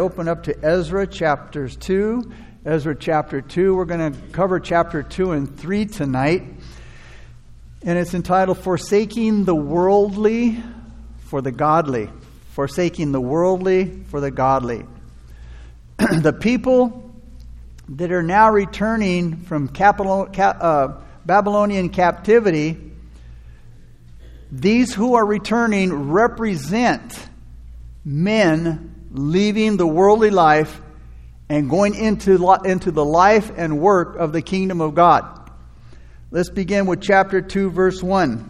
Open up to Ezra chapters 2. Ezra chapter 2. We're going to cover chapter 2 and 3 tonight. And it's entitled Forsaking the Worldly for the Godly. Forsaking the Worldly for the Godly. the people that are now returning from capital, uh, Babylonian captivity, these who are returning represent men leaving the worldly life and going into, into the life and work of the kingdom of God. Let's begin with chapter 2, verse 1.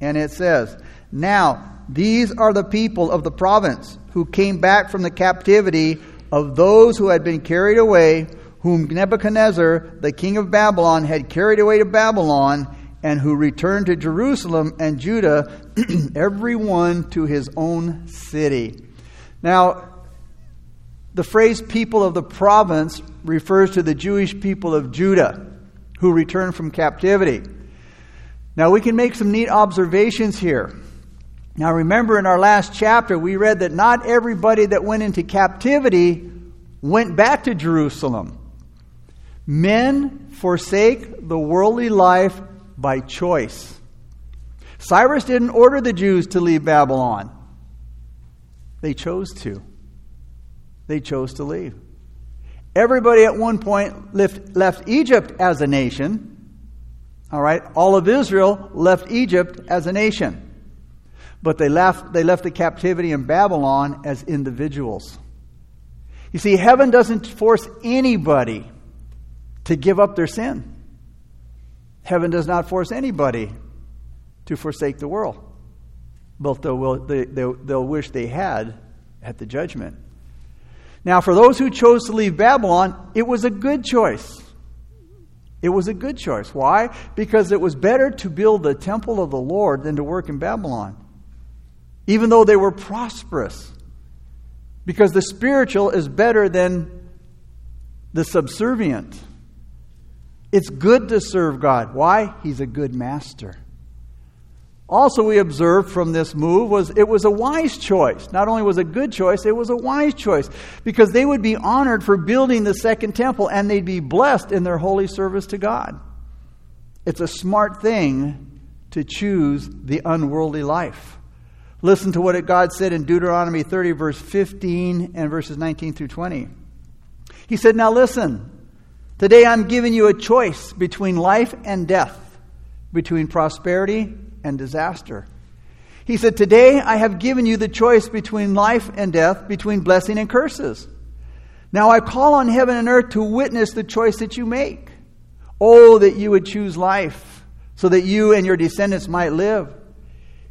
And it says, Now, these are the people of the province who came back from the captivity of those who had been carried away, whom Nebuchadnezzar, the king of Babylon, had carried away to Babylon, and who returned to Jerusalem and Judah, every one to his own city. Now, the phrase people of the province refers to the Jewish people of Judah who returned from captivity. Now, we can make some neat observations here. Now, remember in our last chapter, we read that not everybody that went into captivity went back to Jerusalem. Men forsake the worldly life by choice. Cyrus didn't order the Jews to leave Babylon. They chose to. They chose to leave. Everybody at one point left, left Egypt as a nation. All right? All of Israel left Egypt as a nation. But they left, they left the captivity in Babylon as individuals. You see, heaven doesn't force anybody to give up their sin. Heaven does not force anybody to forsake the world but they'll, they, they'll, they'll wish they had at the judgment. Now, for those who chose to leave Babylon, it was a good choice. It was a good choice. Why? Because it was better to build the temple of the Lord than to work in Babylon, even though they were prosperous. Because the spiritual is better than the subservient. It's good to serve God. Why? He's a good master. Also, we observed from this move was it was a wise choice. Not only was it a good choice, it was a wise choice because they would be honored for building the second temple and they'd be blessed in their holy service to God. It's a smart thing to choose the unworldly life. Listen to what God said in Deuteronomy 30, verse 15 and verses 19 through 20. He said, Now listen, today I'm giving you a choice between life and death, between prosperity and disaster. He said, Today I have given you the choice between life and death, between blessing and curses. Now I call on heaven and earth to witness the choice that you make. Oh, that you would choose life, so that you and your descendants might live.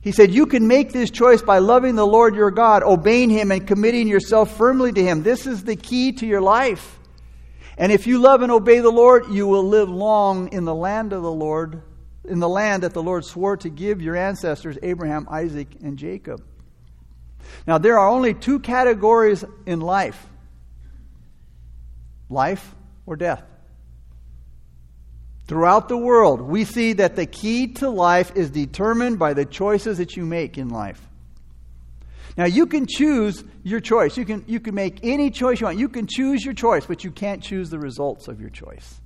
He said, You can make this choice by loving the Lord your God, obeying Him, and committing yourself firmly to Him. This is the key to your life. And if you love and obey the Lord, you will live long in the land of the Lord in the land that the Lord swore to give your ancestors, Abraham, Isaac, and Jacob. Now, there are only two categories in life life or death. Throughout the world, we see that the key to life is determined by the choices that you make in life. Now, you can choose your choice. You can, you can make any choice you want. You can choose your choice, but you can't choose the results of your choice.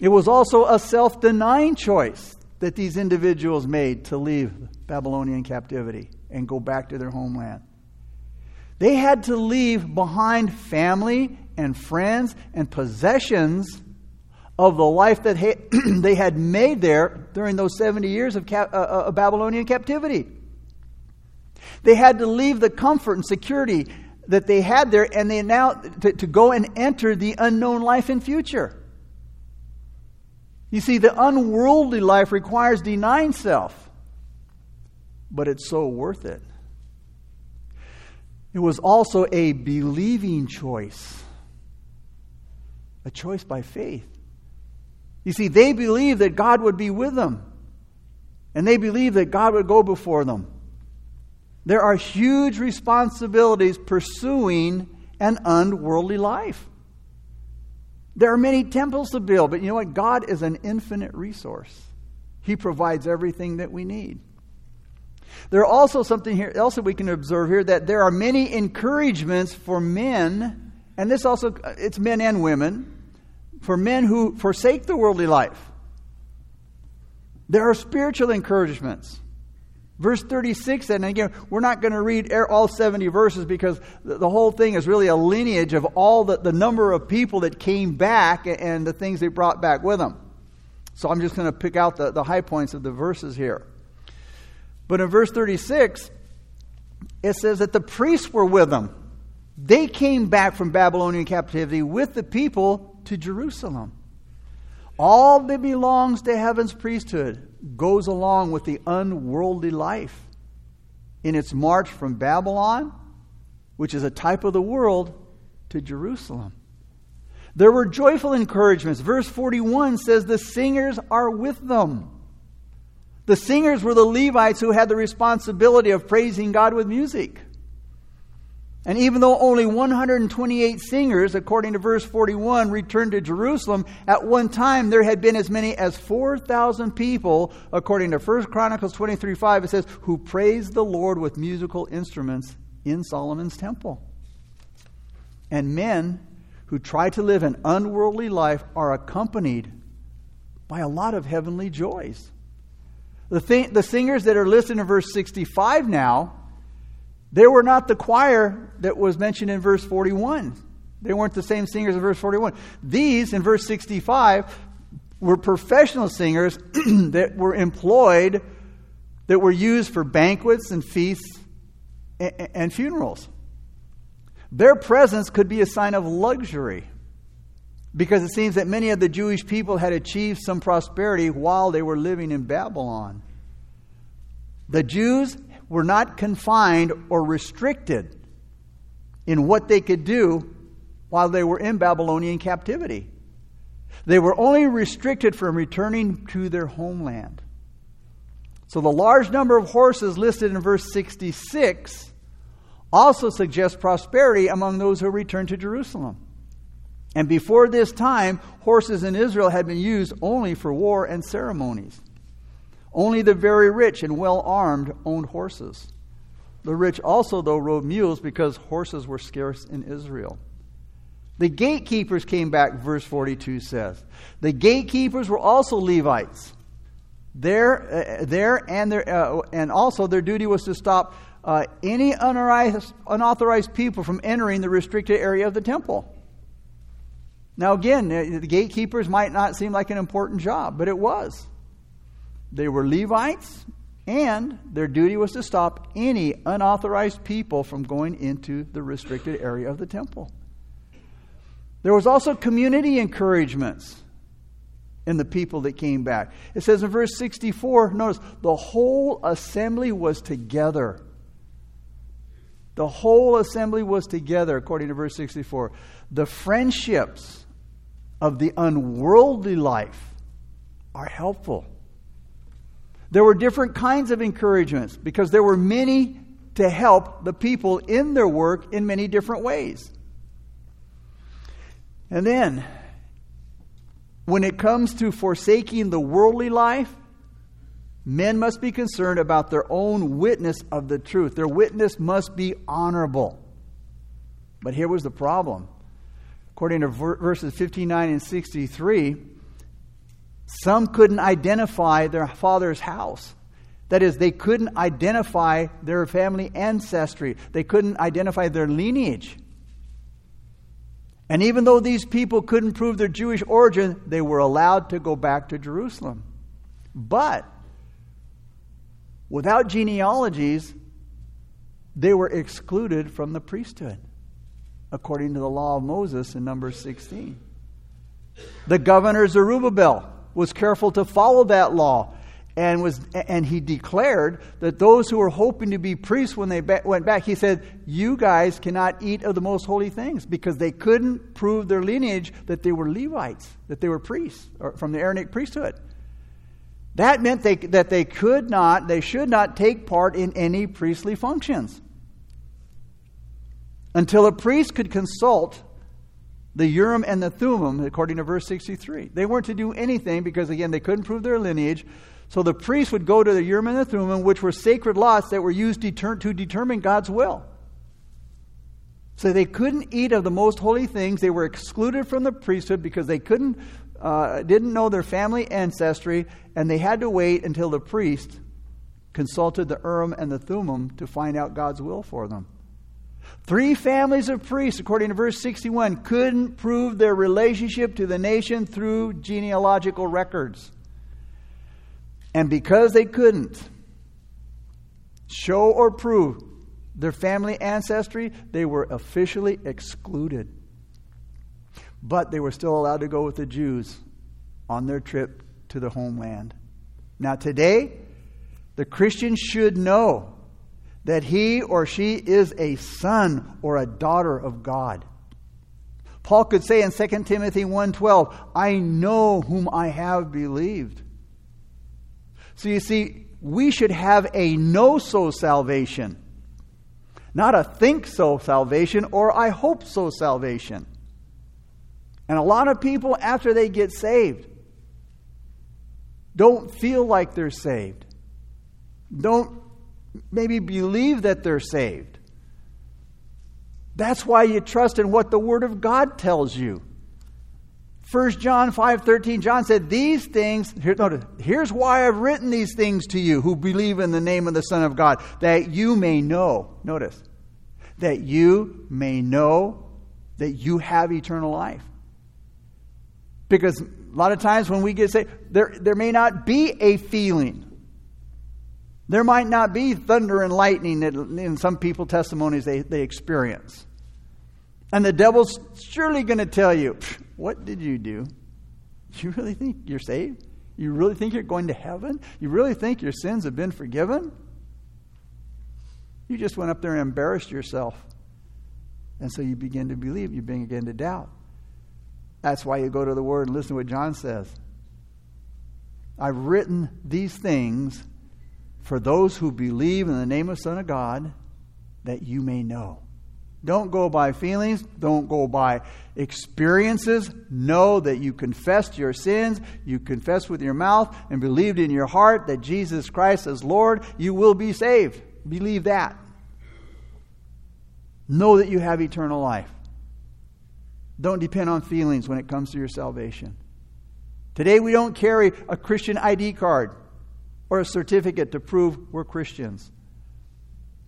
It was also a self denying choice that these individuals made to leave Babylonian captivity and go back to their homeland. They had to leave behind family and friends and possessions of the life that they had made there during those 70 years of, uh, uh, of Babylonian captivity. They had to leave the comfort and security that they had there and they now to, to go and enter the unknown life and future. You see, the unworldly life requires denying self, but it's so worth it. It was also a believing choice, a choice by faith. You see, they believed that God would be with them, and they believed that God would go before them. There are huge responsibilities pursuing an unworldly life. There are many temples to build, but you know what? God is an infinite resource. He provides everything that we need. There are also something here else that we can observe here that there are many encouragements for men, and this also it's men and women, for men who forsake the worldly life. There are spiritual encouragements. Verse 36, and again, we're not going to read all 70 verses because the whole thing is really a lineage of all the, the number of people that came back and the things they brought back with them. So I'm just going to pick out the, the high points of the verses here. But in verse 36, it says that the priests were with them. They came back from Babylonian captivity with the people to Jerusalem. All that belongs to heaven's priesthood goes along with the unworldly life in its march from Babylon, which is a type of the world, to Jerusalem. There were joyful encouragements. Verse 41 says, The singers are with them. The singers were the Levites who had the responsibility of praising God with music. And even though only 128 singers, according to verse 41, returned to Jerusalem, at one time there had been as many as 4,000 people, according to 1 Chronicles 23 5, it says, who praised the Lord with musical instruments in Solomon's temple. And men who try to live an unworldly life are accompanied by a lot of heavenly joys. The, th- the singers that are listed in verse 65 now they were not the choir that was mentioned in verse 41. They weren't the same singers in verse 41. These, in verse 65, were professional singers that were employed, that were used for banquets and feasts and, and funerals. Their presence could be a sign of luxury because it seems that many of the Jewish people had achieved some prosperity while they were living in Babylon. The Jews were not confined or restricted in what they could do while they were in Babylonian captivity. They were only restricted from returning to their homeland. So the large number of horses listed in verse 66 also suggests prosperity among those who returned to Jerusalem. And before this time, horses in Israel had been used only for war and ceremonies. Only the very rich and well armed owned horses. The rich also, though, rode mules because horses were scarce in Israel. The gatekeepers came back, verse 42 says. The gatekeepers were also Levites. There, uh, and, their, uh, and also their duty was to stop uh, any unauthorized, unauthorized people from entering the restricted area of the temple. Now, again, uh, the gatekeepers might not seem like an important job, but it was. They were Levites, and their duty was to stop any unauthorized people from going into the restricted area of the temple. There was also community encouragements in the people that came back. It says in verse 64, notice, the whole assembly was together. The whole assembly was together, according to verse 64. The friendships of the unworldly life are helpful. There were different kinds of encouragements because there were many to help the people in their work in many different ways. And then, when it comes to forsaking the worldly life, men must be concerned about their own witness of the truth. Their witness must be honorable. But here was the problem. According to verses 59 and 63, some couldn't identify their father's house. That is, they couldn't identify their family ancestry, they couldn't identify their lineage. And even though these people couldn't prove their Jewish origin, they were allowed to go back to Jerusalem. But without genealogies, they were excluded from the priesthood, according to the law of Moses in Numbers 16. The governor Zerubbabel was careful to follow that law. And, was, and he declared that those who were hoping to be priests when they went back, he said, You guys cannot eat of the most holy things because they couldn't prove their lineage that they were Levites, that they were priests or from the Aaronic priesthood. That meant they, that they could not, they should not take part in any priestly functions until a priest could consult the Urim and the Thummim, according to verse 63. They weren't to do anything because, again, they couldn't prove their lineage. So the priests would go to the Urim and the Thummim, which were sacred lots that were used to determine God's will. So they couldn't eat of the most holy things. They were excluded from the priesthood because they couldn't, uh, didn't know their family ancestry, and they had to wait until the priest consulted the Urim and the Thummim to find out God's will for them. Three families of priests, according to verse 61, couldn't prove their relationship to the nation through genealogical records. And because they couldn't show or prove their family ancestry, they were officially excluded. But they were still allowed to go with the Jews on their trip to the homeland. Now, today, the Christian should know that he or she is a son or a daughter of God. Paul could say in 2 Timothy 1:12, "I know whom I have believed." So you see, we should have a know so salvation, not a think so salvation or I hope so salvation. And a lot of people, after they get saved, don't feel like they're saved, don't maybe believe that they're saved. That's why you trust in what the Word of God tells you. 1 John 5:13 John said these things here, notice, here's why I've written these things to you who believe in the name of the Son of God that you may know notice that you may know that you have eternal life because a lot of times when we get saved there there may not be a feeling there might not be thunder and lightning that in some people testimonies they, they experience and the devil's surely going to tell you what did you do? You really think you're saved? You really think you're going to heaven? You really think your sins have been forgiven? You just went up there and embarrassed yourself. And so you begin to believe, you begin to doubt. That's why you go to the Word and listen to what John says. I've written these things for those who believe in the name of the Son of God, that you may know. Don't go by feelings. Don't go by experiences. Know that you confessed your sins, you confessed with your mouth, and believed in your heart that Jesus Christ is Lord. You will be saved. Believe that. Know that you have eternal life. Don't depend on feelings when it comes to your salvation. Today, we don't carry a Christian ID card or a certificate to prove we're Christians.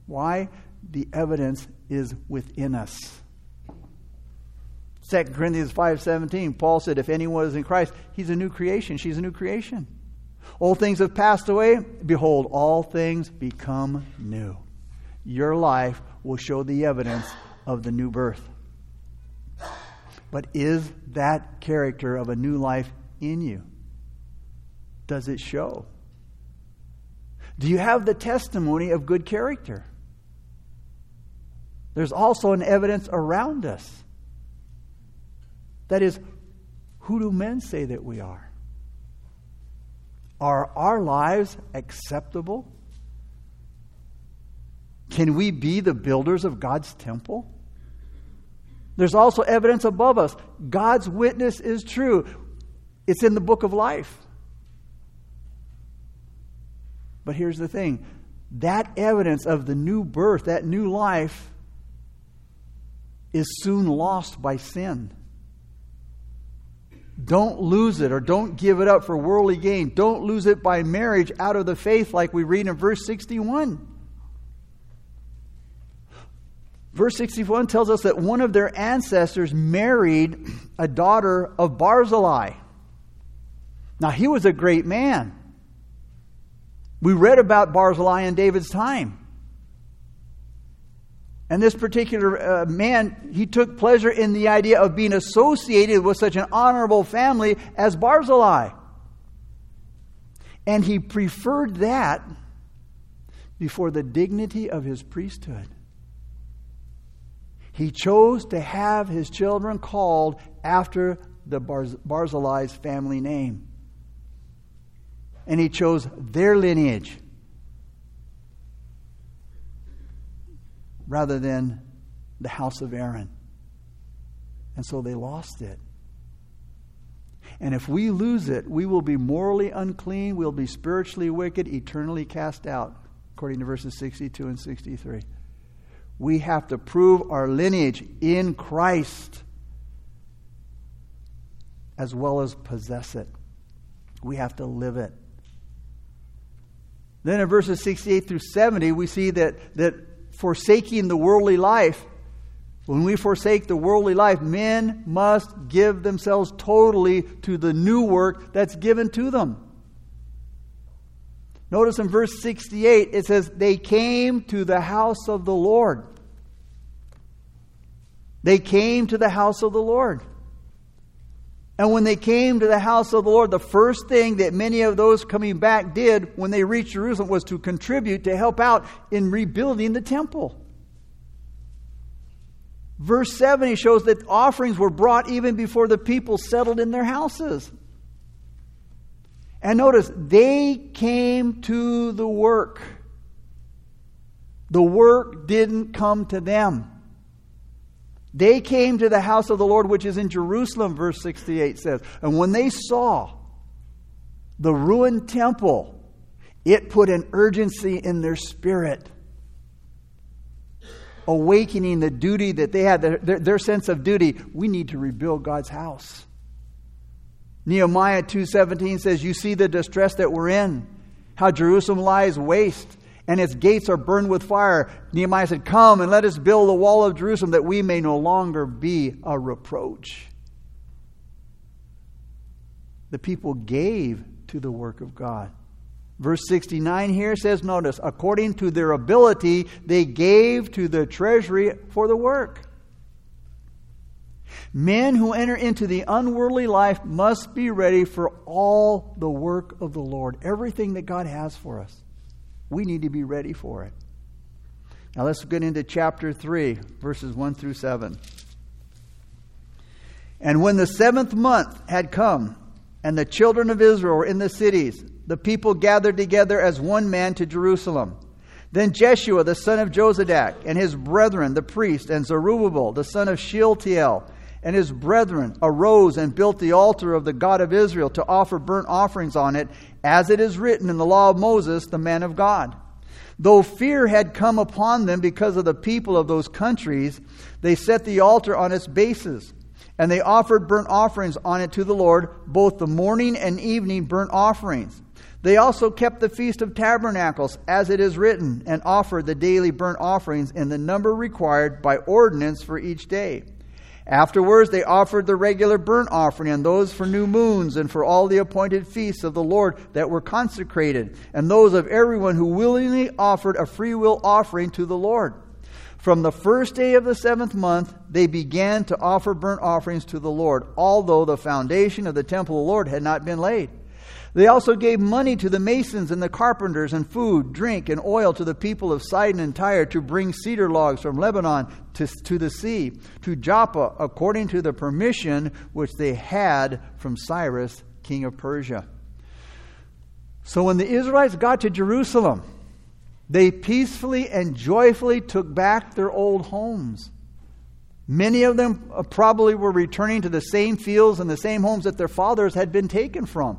Why? The evidence is within us. 2 Corinthians 5:17 Paul said if anyone is in Christ he's a new creation she's a new creation. Old things have passed away behold all things become new. Your life will show the evidence of the new birth. But is that character of a new life in you? Does it show? Do you have the testimony of good character? There's also an evidence around us. That is, who do men say that we are? Are our lives acceptable? Can we be the builders of God's temple? There's also evidence above us. God's witness is true. It's in the book of life. But here's the thing that evidence of the new birth, that new life, is soon lost by sin. Don't lose it or don't give it up for worldly gain. Don't lose it by marriage out of the faith, like we read in verse 61. Verse 61 tells us that one of their ancestors married a daughter of Barzillai. Now, he was a great man. We read about Barzillai in David's time. And this particular uh, man, he took pleasure in the idea of being associated with such an honorable family as Barzillai. And he preferred that before the dignity of his priesthood. He chose to have his children called after the Barz- Barzillai's family name. And he chose their lineage rather than the house of Aaron. And so they lost it. And if we lose it, we will be morally unclean, we'll be spiritually wicked, eternally cast out, according to verses 62 and 63. We have to prove our lineage in Christ as well as possess it. We have to live it. Then in verses 68 through 70, we see that, that forsaking the worldly life, when we forsake the worldly life, men must give themselves totally to the new work that's given to them. Notice in verse 68, it says, They came to the house of the Lord. They came to the house of the Lord. And when they came to the house of the Lord, the first thing that many of those coming back did when they reached Jerusalem was to contribute to help out in rebuilding the temple. Verse 70 shows that offerings were brought even before the people settled in their houses. And notice, they came to the work. The work didn't come to them. They came to the house of the Lord, which is in Jerusalem, verse 68 says. And when they saw the ruined temple, it put an urgency in their spirit, awakening the duty that they had, their, their, sense of duty. We need to rebuild God's house. Nehemiah 2:17 says, "You see the distress that we're in, how Jerusalem lies waste and its gates are burned with fire. Nehemiah said, Come and let us build the wall of Jerusalem that we may no longer be a reproach. The people gave to the work of God. Verse 69 here says, Notice, according to their ability, they gave to the treasury for the work. Men who enter into the unworldly life must be ready for all the work of the Lord, everything that God has for us. We need to be ready for it. Now let's get into chapter 3, verses 1 through 7. And when the seventh month had come, and the children of Israel were in the cities, the people gathered together as one man to Jerusalem. Then Jeshua the son of Jozadak, and his brethren, the priest, and Zerubbabel the son of Shealtiel, and his brethren arose and built the altar of the God of Israel to offer burnt offerings on it, as it is written in the law of Moses, the man of God. Though fear had come upon them because of the people of those countries, they set the altar on its bases, and they offered burnt offerings on it to the Lord, both the morning and evening burnt offerings. They also kept the Feast of Tabernacles, as it is written, and offered the daily burnt offerings in the number required by ordinance for each day. Afterwards, they offered the regular burnt offering and those for new moons and for all the appointed feasts of the Lord that were consecrated, and those of everyone who willingly offered a free will offering to the Lord. From the first day of the seventh month, they began to offer burnt offerings to the Lord, although the foundation of the temple of the Lord had not been laid. They also gave money to the masons and the carpenters, and food, drink, and oil to the people of Sidon and Tyre to bring cedar logs from Lebanon to, to the sea, to Joppa, according to the permission which they had from Cyrus, king of Persia. So when the Israelites got to Jerusalem, they peacefully and joyfully took back their old homes. Many of them uh, probably were returning to the same fields and the same homes that their fathers had been taken from.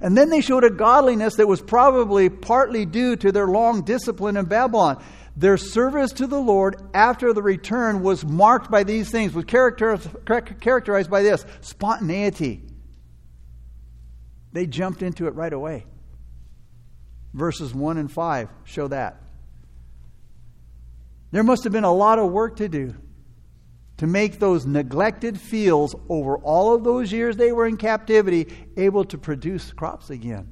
And then they showed a godliness that was probably partly due to their long discipline in Babylon. Their service to the Lord after the return was marked by these things, was characterized by this spontaneity. They jumped into it right away. Verses 1 and 5 show that. There must have been a lot of work to do to make those neglected fields over all of those years they were in captivity able to produce crops again.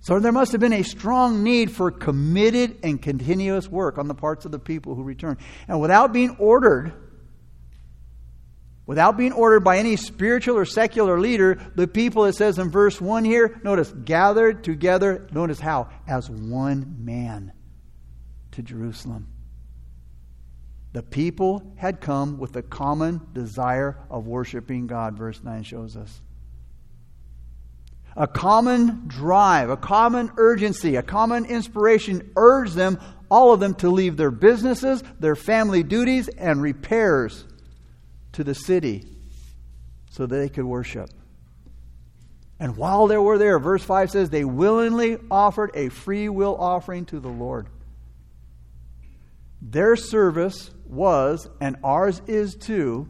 So there must have been a strong need for committed and continuous work on the parts of the people who returned. And without being ordered, without being ordered by any spiritual or secular leader, the people, it says in verse 1 here, notice, gathered together, notice how? As one man to Jerusalem. The people had come with a common desire of worshiping God, verse 9 shows us. A common drive, a common urgency, a common inspiration urged them, all of them, to leave their businesses, their family duties, and repairs to the city so that they could worship. And while they were there, verse 5 says, they willingly offered a free will offering to the Lord. Their service was, and ours is too,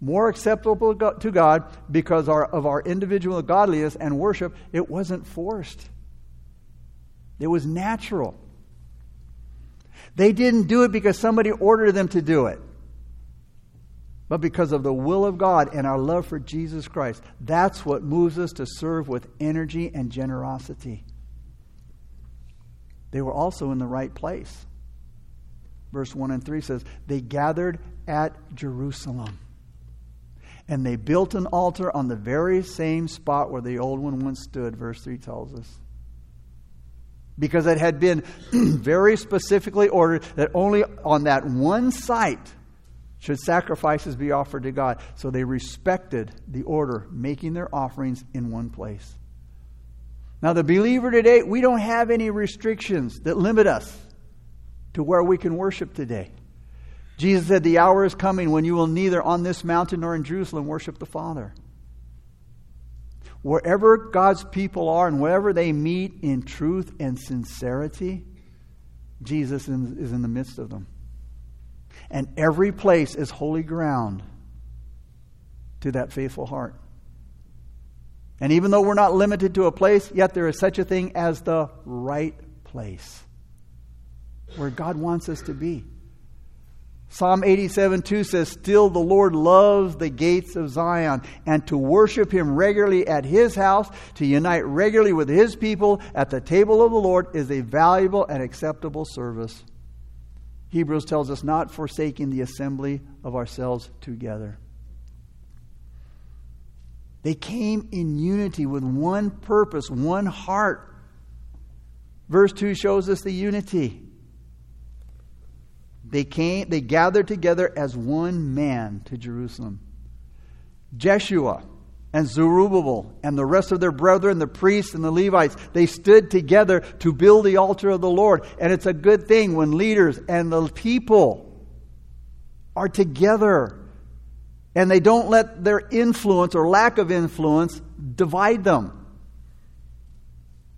more acceptable to God because of our individual godliness and worship. It wasn't forced, it was natural. They didn't do it because somebody ordered them to do it, but because of the will of God and our love for Jesus Christ. That's what moves us to serve with energy and generosity. They were also in the right place. Verse 1 and 3 says, They gathered at Jerusalem. And they built an altar on the very same spot where the old one once stood, verse 3 tells us because it had been very specifically ordered that only on that one site should sacrifices be offered to God. So they respected the order, making their offerings in one place. Now, the believer today, we don't have any restrictions that limit us to where we can worship today. Jesus said, The hour is coming when you will neither on this mountain nor in Jerusalem worship the Father wherever God's people are and wherever they meet in truth and sincerity, Jesus is in the midst of them. And every place is holy ground to that faithful heart. And even though we're not limited to a place, yet there is such a thing as the right place where God wants us to be. Psalm 87 2 says, Still the Lord loves the gates of Zion, and to worship him regularly at his house, to unite regularly with his people at the table of the Lord, is a valuable and acceptable service. Hebrews tells us, not forsaking the assembly of ourselves together. They came in unity with one purpose, one heart. Verse 2 shows us the unity. They came, they gathered together as one man to Jerusalem. Jeshua and Zerubbabel and the rest of their brethren, the priests and the Levites, they stood together to build the altar of the Lord. And it's a good thing when leaders and the people are together and they don't let their influence or lack of influence divide them.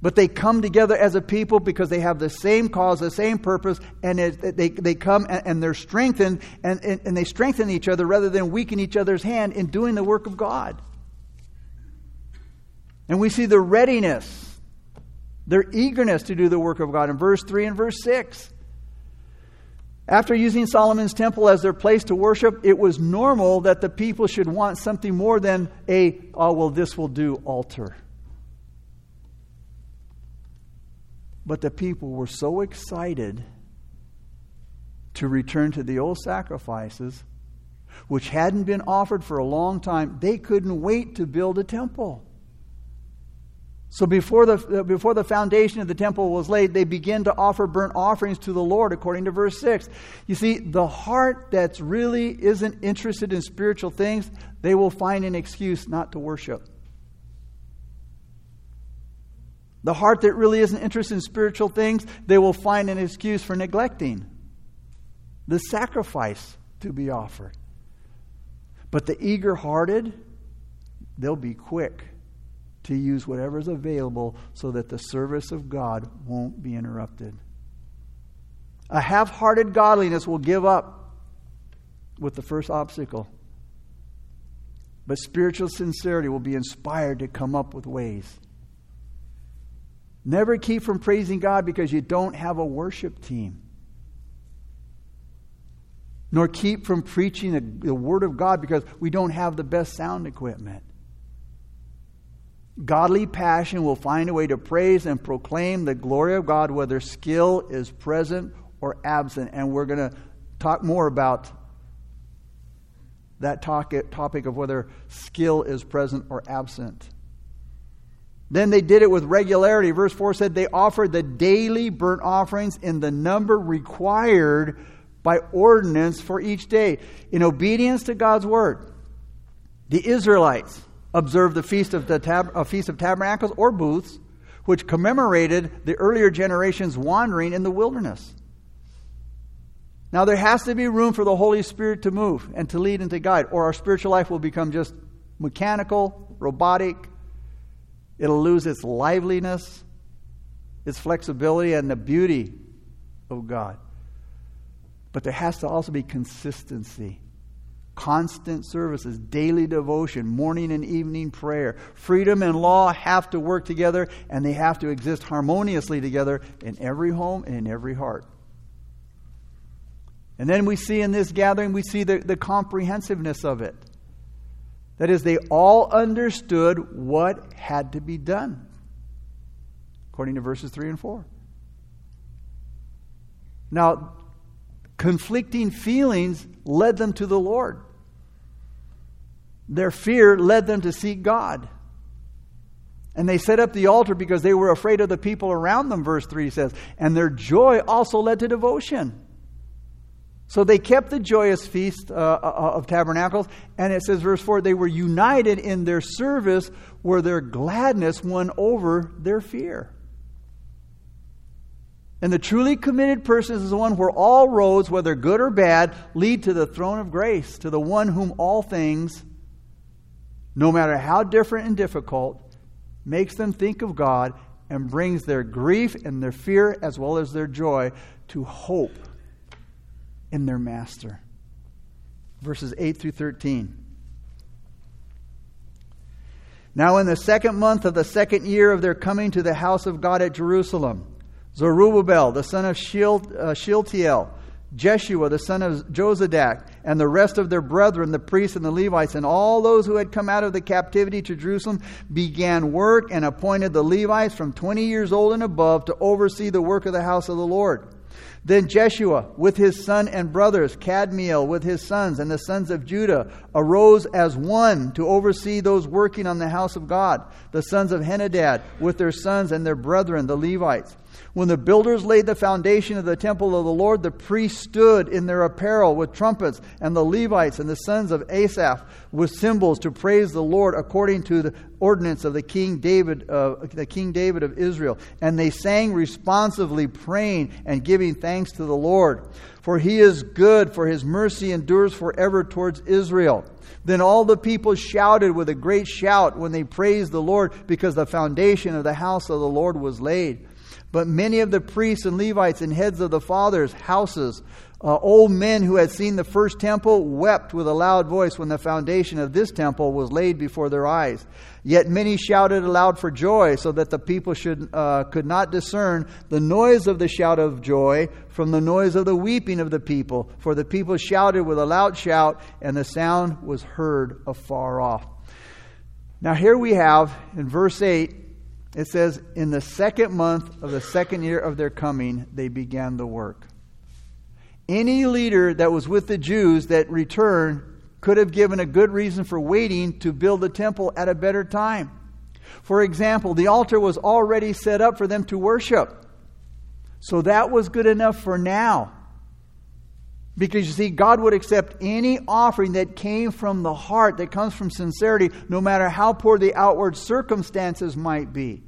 But they come together as a people because they have the same cause, the same purpose, and it, they, they come and, and they're strengthened, and, and, and they strengthen each other rather than weaken each other's hand in doing the work of God. And we see the readiness, their eagerness to do the work of God in verse 3 and verse 6. After using Solomon's temple as their place to worship, it was normal that the people should want something more than a, oh, well, this will do altar. But the people were so excited to return to the old sacrifices, which hadn't been offered for a long time, they couldn't wait to build a temple. So before the, before the foundation of the temple was laid, they began to offer burnt offerings to the Lord, according to verse 6. You see, the heart that's really isn't interested in spiritual things, they will find an excuse not to worship. The heart that really isn't interested in spiritual things, they will find an excuse for neglecting the sacrifice to be offered. But the eager hearted, they'll be quick to use whatever is available so that the service of God won't be interrupted. A half hearted godliness will give up with the first obstacle. But spiritual sincerity will be inspired to come up with ways Never keep from praising God because you don't have a worship team. Nor keep from preaching the, the Word of God because we don't have the best sound equipment. Godly passion will find a way to praise and proclaim the glory of God, whether skill is present or absent. And we're going to talk more about that topic of whether skill is present or absent. Then they did it with regularity. Verse 4 said they offered the daily burnt offerings in the number required by ordinance for each day in obedience to God's word. The Israelites observed the Feast of, the Tab- Feast of Tabernacles or Booths, which commemorated the earlier generations wandering in the wilderness. Now, there has to be room for the Holy Spirit to move and to lead and to guide, or our spiritual life will become just mechanical, robotic. It'll lose its liveliness, its flexibility, and the beauty of God. But there has to also be consistency constant services, daily devotion, morning and evening prayer. Freedom and law have to work together and they have to exist harmoniously together in every home and in every heart. And then we see in this gathering, we see the, the comprehensiveness of it. That is, they all understood what had to be done, according to verses 3 and 4. Now, conflicting feelings led them to the Lord. Their fear led them to seek God. And they set up the altar because they were afraid of the people around them, verse 3 says. And their joy also led to devotion. So they kept the joyous feast uh, uh of tabernacles. And it says, verse 4, they were united in their service where their gladness won over their fear. And the truly committed person is the one where all roads, whether good or bad, lead to the throne of grace, to the one whom all things no matter how different and difficult, makes them think of God and brings their grief and their fear as well as their joy to hope in their master. Verses 8 through 13. Now, in the second month of the second year of their coming to the house of God at Jerusalem, Zerubbabel, the son of uh, Shealtiel, Jeshua, the son of Jozadak, and the rest of their brethren, the priests and the Levites, and all those who had come out of the captivity to Jerusalem, began work and appointed the Levites from 20 years old and above to oversee the work of the house of the Lord. Then Jeshua, with his son and brothers, Kadmiel with his sons, and the sons of Judah, arose as one to oversee those working on the house of God, the sons of Henadad, with their sons and their brethren, the Levites. When the builders laid the foundation of the temple of the Lord, the priests stood in their apparel with trumpets, and the Levites and the sons of Asaph with cymbals to praise the Lord according to the ordinance of the King David, uh, the King David of Israel. And they sang responsively, praying and giving thanks to the Lord. For he is good, for his mercy endures forever towards Israel. Then all the people shouted with a great shout when they praised the Lord, because the foundation of the house of the Lord was laid. But many of the priests and Levites and heads of the fathers' houses, uh, old men who had seen the first temple, wept with a loud voice when the foundation of this temple was laid before their eyes. Yet many shouted aloud for joy, so that the people should, uh, could not discern the noise of the shout of joy from the noise of the weeping of the people. For the people shouted with a loud shout, and the sound was heard afar off. Now, here we have in verse 8 it says, In the second month of the second year of their coming, they began the work. Any leader that was with the Jews that returned could have given a good reason for waiting to build the temple at a better time. For example, the altar was already set up for them to worship. So that was good enough for now. Because you see, God would accept any offering that came from the heart, that comes from sincerity, no matter how poor the outward circumstances might be.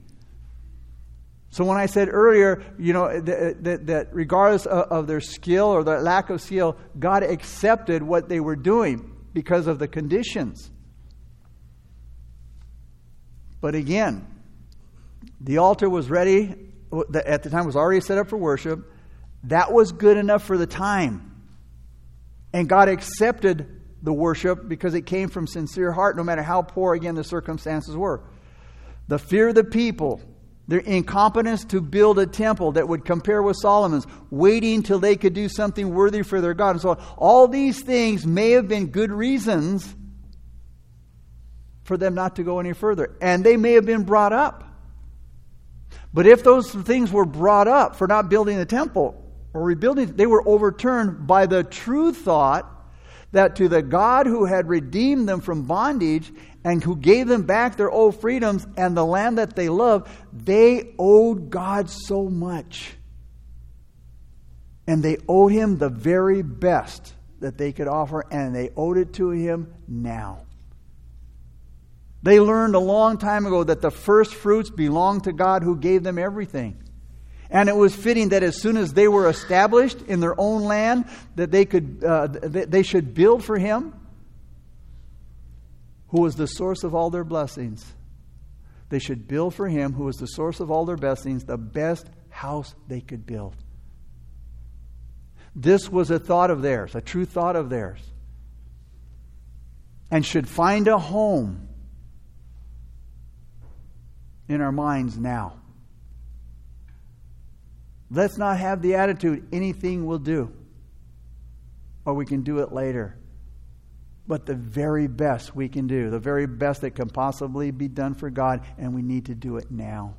So when I said earlier, you know, that, that, that regardless of, of their skill or their lack of skill, God accepted what they were doing because of the conditions. But again, the altar was ready, at the time was already set up for worship. That was good enough for the time. And God accepted the worship because it came from sincere heart, no matter how poor, again, the circumstances were. The fear of the people, their incompetence to build a temple that would compare with Solomon's, waiting till they could do something worthy for their God. And so all these things may have been good reasons for them not to go any further. And they may have been brought up. But if those things were brought up for not building the temple, or rebuilding, they were overturned by the true thought that to the God who had redeemed them from bondage and who gave them back their old freedoms and the land that they loved, they owed God so much. And they owed him the very best that they could offer, and they owed it to him now. They learned a long time ago that the first fruits belonged to God who gave them everything. And it was fitting that as soon as they were established in their own land, that they could uh, they should build for him. Who was the source of all their blessings. They should build for him, who was the source of all their blessings, the best house they could build. This was a thought of theirs, a true thought of theirs. And should find a home in our minds now. Let's not have the attitude anything will do, or we can do it later. But the very best we can do, the very best that can possibly be done for God, and we need to do it now.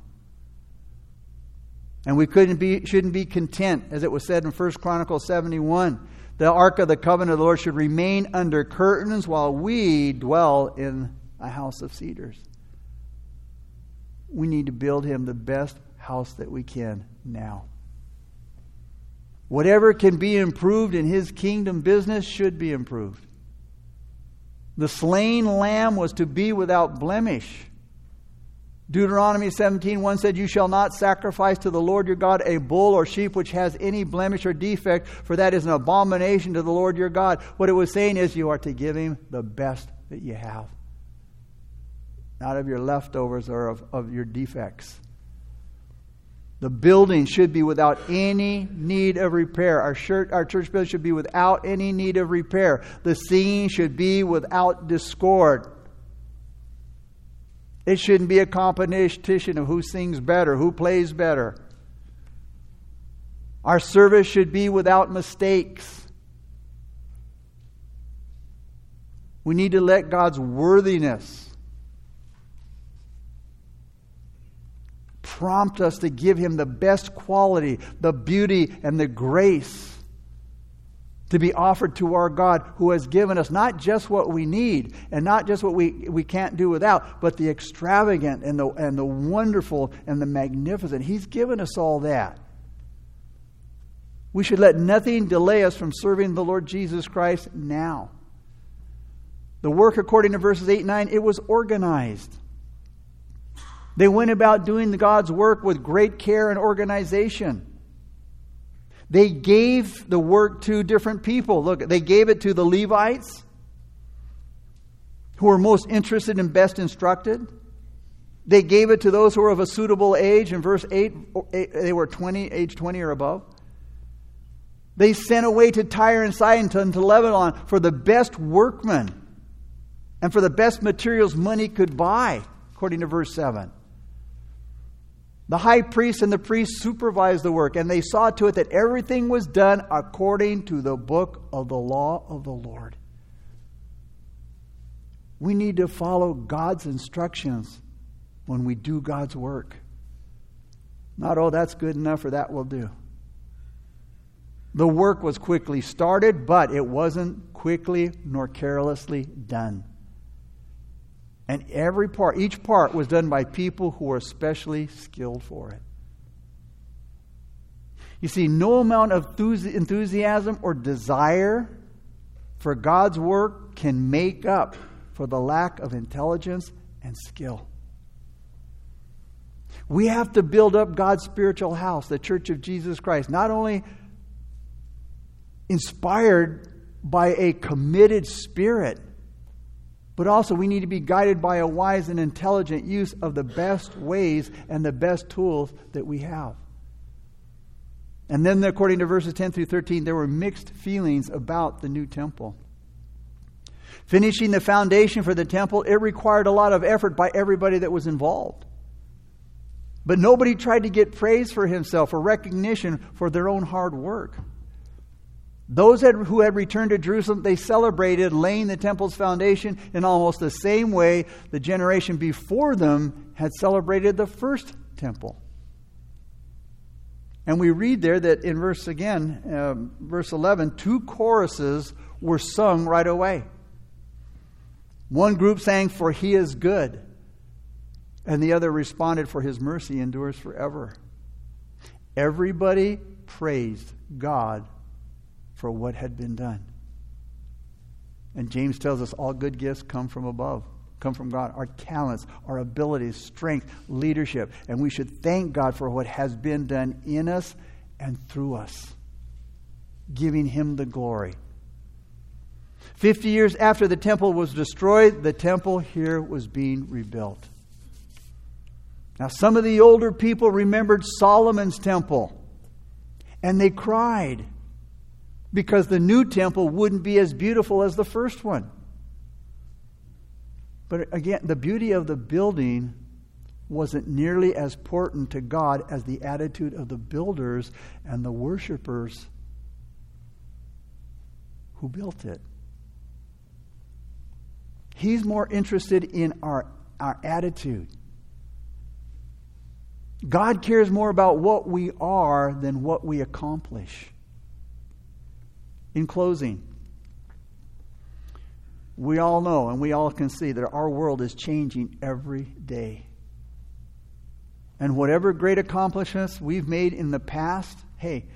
And we couldn't be, shouldn't be content, as it was said in 1 Chronicles 71. The ark of the covenant of the Lord should remain under curtains while we dwell in a house of cedars. We need to build him the best house that we can now. Whatever can be improved in his kingdom business should be improved. The slain lamb was to be without blemish. Deuteronomy 17, 1 said, You shall not sacrifice to the Lord your God a bull or sheep which has any blemish or defect, for that is an abomination to the Lord your God. What it was saying is, you are to give him the best that you have, not of your leftovers or of, of your defects. The building should be without any need of repair. Our, shirt, our church building should be without any need of repair. The singing should be without discord. It shouldn't be a competition of who sings better, who plays better. Our service should be without mistakes. We need to let God's worthiness prompt us to give him the best quality, the beauty, and the grace to be offered to our God who has given us not just what we need and not just what we, we can't do without, but the extravagant and the, and the wonderful and the magnificent. He's given us all that. We should let nothing delay us from serving the Lord Jesus Christ now. The work, according to verses 8 and 9, it was organized. They went about doing God's work with great care and organization. They gave the work to different people. Look, they gave it to the Levites, who were most interested and best instructed. They gave it to those who were of a suitable age. In verse 8, they were 20, age 20 or above. They sent away to Tyre and Sidon to Lebanon for the best workmen and for the best materials money could buy, according to verse 7. The high priest and the priest supervised the work, and they saw to it that everything was done according to the book of the law of the Lord. We need to follow God's instructions when we do God's work. Not, oh, that's good enough or that will do. The work was quickly started, but it wasn't quickly nor carelessly done. And every part, each part was done by people who were especially skilled for it. You see, no amount of enthusiasm or desire for God's work can make up for the lack of intelligence and skill. We have to build up God's spiritual house, the church of Jesus Christ, not only inspired by a committed spirit but also, we need to be guided by a wise and intelligent use of the best ways and the best tools that we have. And then, according to verses 10 through 13, there were mixed feelings about the new temple. Finishing the foundation for the temple, it required a lot of effort by everybody that was involved. But nobody tried to get praise for himself or recognition for their own hard work. Those who had returned to Jerusalem, they celebrated laying the temple's foundation in almost the same way the generation before them had celebrated the first temple. And we read there that in verse again, uh, verse 11, two choruses were sung right away. One group sang, For he is good, and the other responded, For his mercy endures forever. Everybody praised God for what had been done. And James tells us all good gifts come from above, come from God. Our talents, our abilities, strength, leadership. And we should thank God for what has been done in us and through us, giving Him the glory. 50 years after the temple was destroyed, the temple here was being rebuilt. Now, some of the older people remembered Solomon's temple, and they cried because the new temple wouldn't be as beautiful as the first one. But again, the beauty of the building wasn't nearly as important to God as the attitude of the builders and the worshipers who built it. He's more interested in our, our attitude. God cares more about what we are than what we accomplish. In closing, we all know and we all can see that our world is changing every day. And whatever great accomplishments we've made in the past, hey,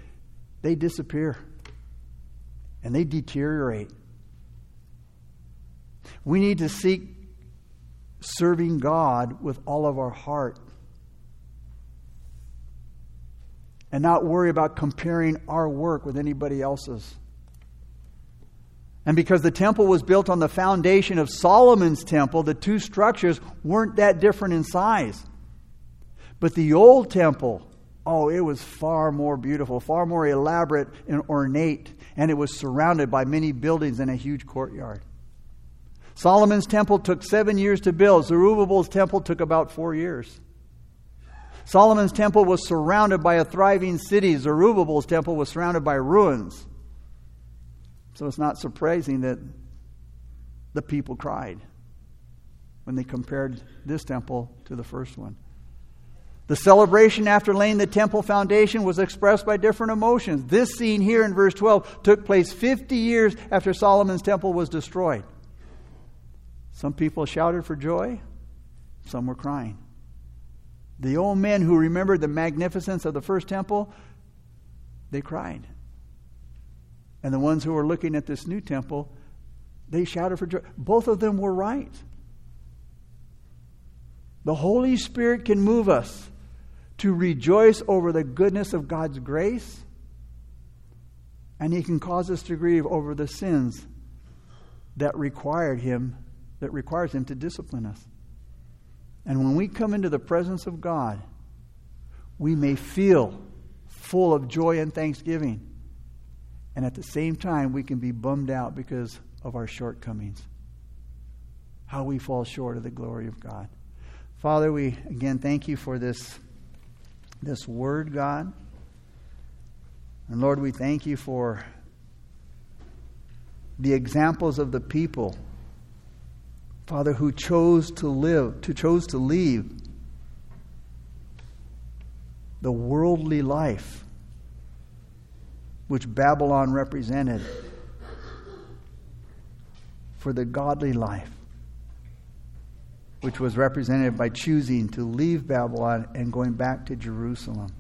they disappear and they deteriorate. We need to seek serving God with all of our heart and not worry about comparing our work with anybody else's. And because the temple was built on the foundation of Solomon's temple, the two structures weren't that different in size. But the old temple, oh, it was far more beautiful, far more elaborate and ornate, and it was surrounded by many buildings and a huge courtyard. Solomon's temple took seven years to build. Zerubbabel's temple took about four years. Solomon's temple was surrounded by a thriving city. Zerubbabel's temple was surrounded by ruins. So it's not surprising that the people cried when they compared this temple to the first one. The celebration after laying the temple foundation was expressed by different emotions. This scene here in verse 12 took place 50 years after Solomon's temple was destroyed. Some people shouted for joy, some were crying. The old men who remembered the magnificence of the first temple, they cried. And the ones who were looking at this new temple, they shouted for joy. Both of them were right. The Holy Spirit can move us to rejoice over the goodness of God's grace, and He can cause us to grieve over the sins that required Him, that requires Him to discipline us. And when we come into the presence of God, we may feel full of joy and thanksgiving and at the same time, we can be bummed out because of our shortcomings, how we fall short of the glory of God. Father, we again thank you for this, this word, God. And Lord, we thank you for the examples of the people, Father, who chose to live, to chose to leave the worldly life which Babylon represented, for the godly life, which was represented by choosing to leave Babylon and going back to Jerusalem.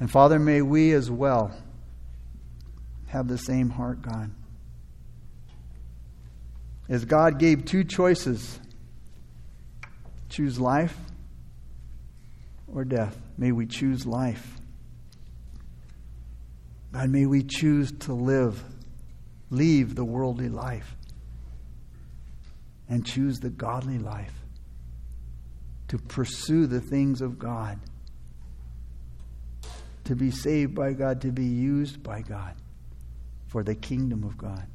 And Father, may we as well have the same heart, God. As God gave two choices choose life or death. May we choose life. God, may we choose to live, leave the worldly life, and choose the godly life, to pursue the things of God, to be saved by God, to be used by God for the kingdom of God.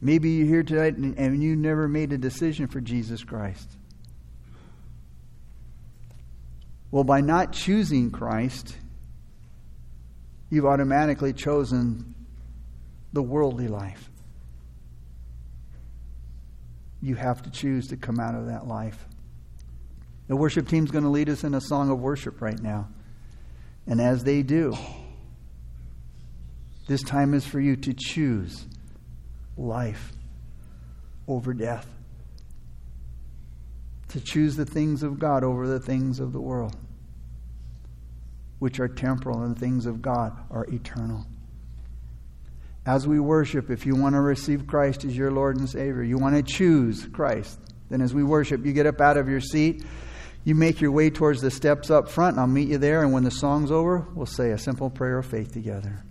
Maybe you're here tonight and you never made a decision for Jesus Christ. Well, by not choosing Christ, you've automatically chosen the worldly life. You have to choose to come out of that life. The worship team's going to lead us in a song of worship right now. And as they do, this time is for you to choose life over death to choose the things of God over the things of the world, which are temporal, and the things of God are eternal. As we worship, if you want to receive Christ as your Lord and Savior, you want to choose Christ, then as we worship, you get up out of your seat. you make your way towards the steps up front, and I'll meet you there. And when the song's over, we'll say a simple prayer of faith together.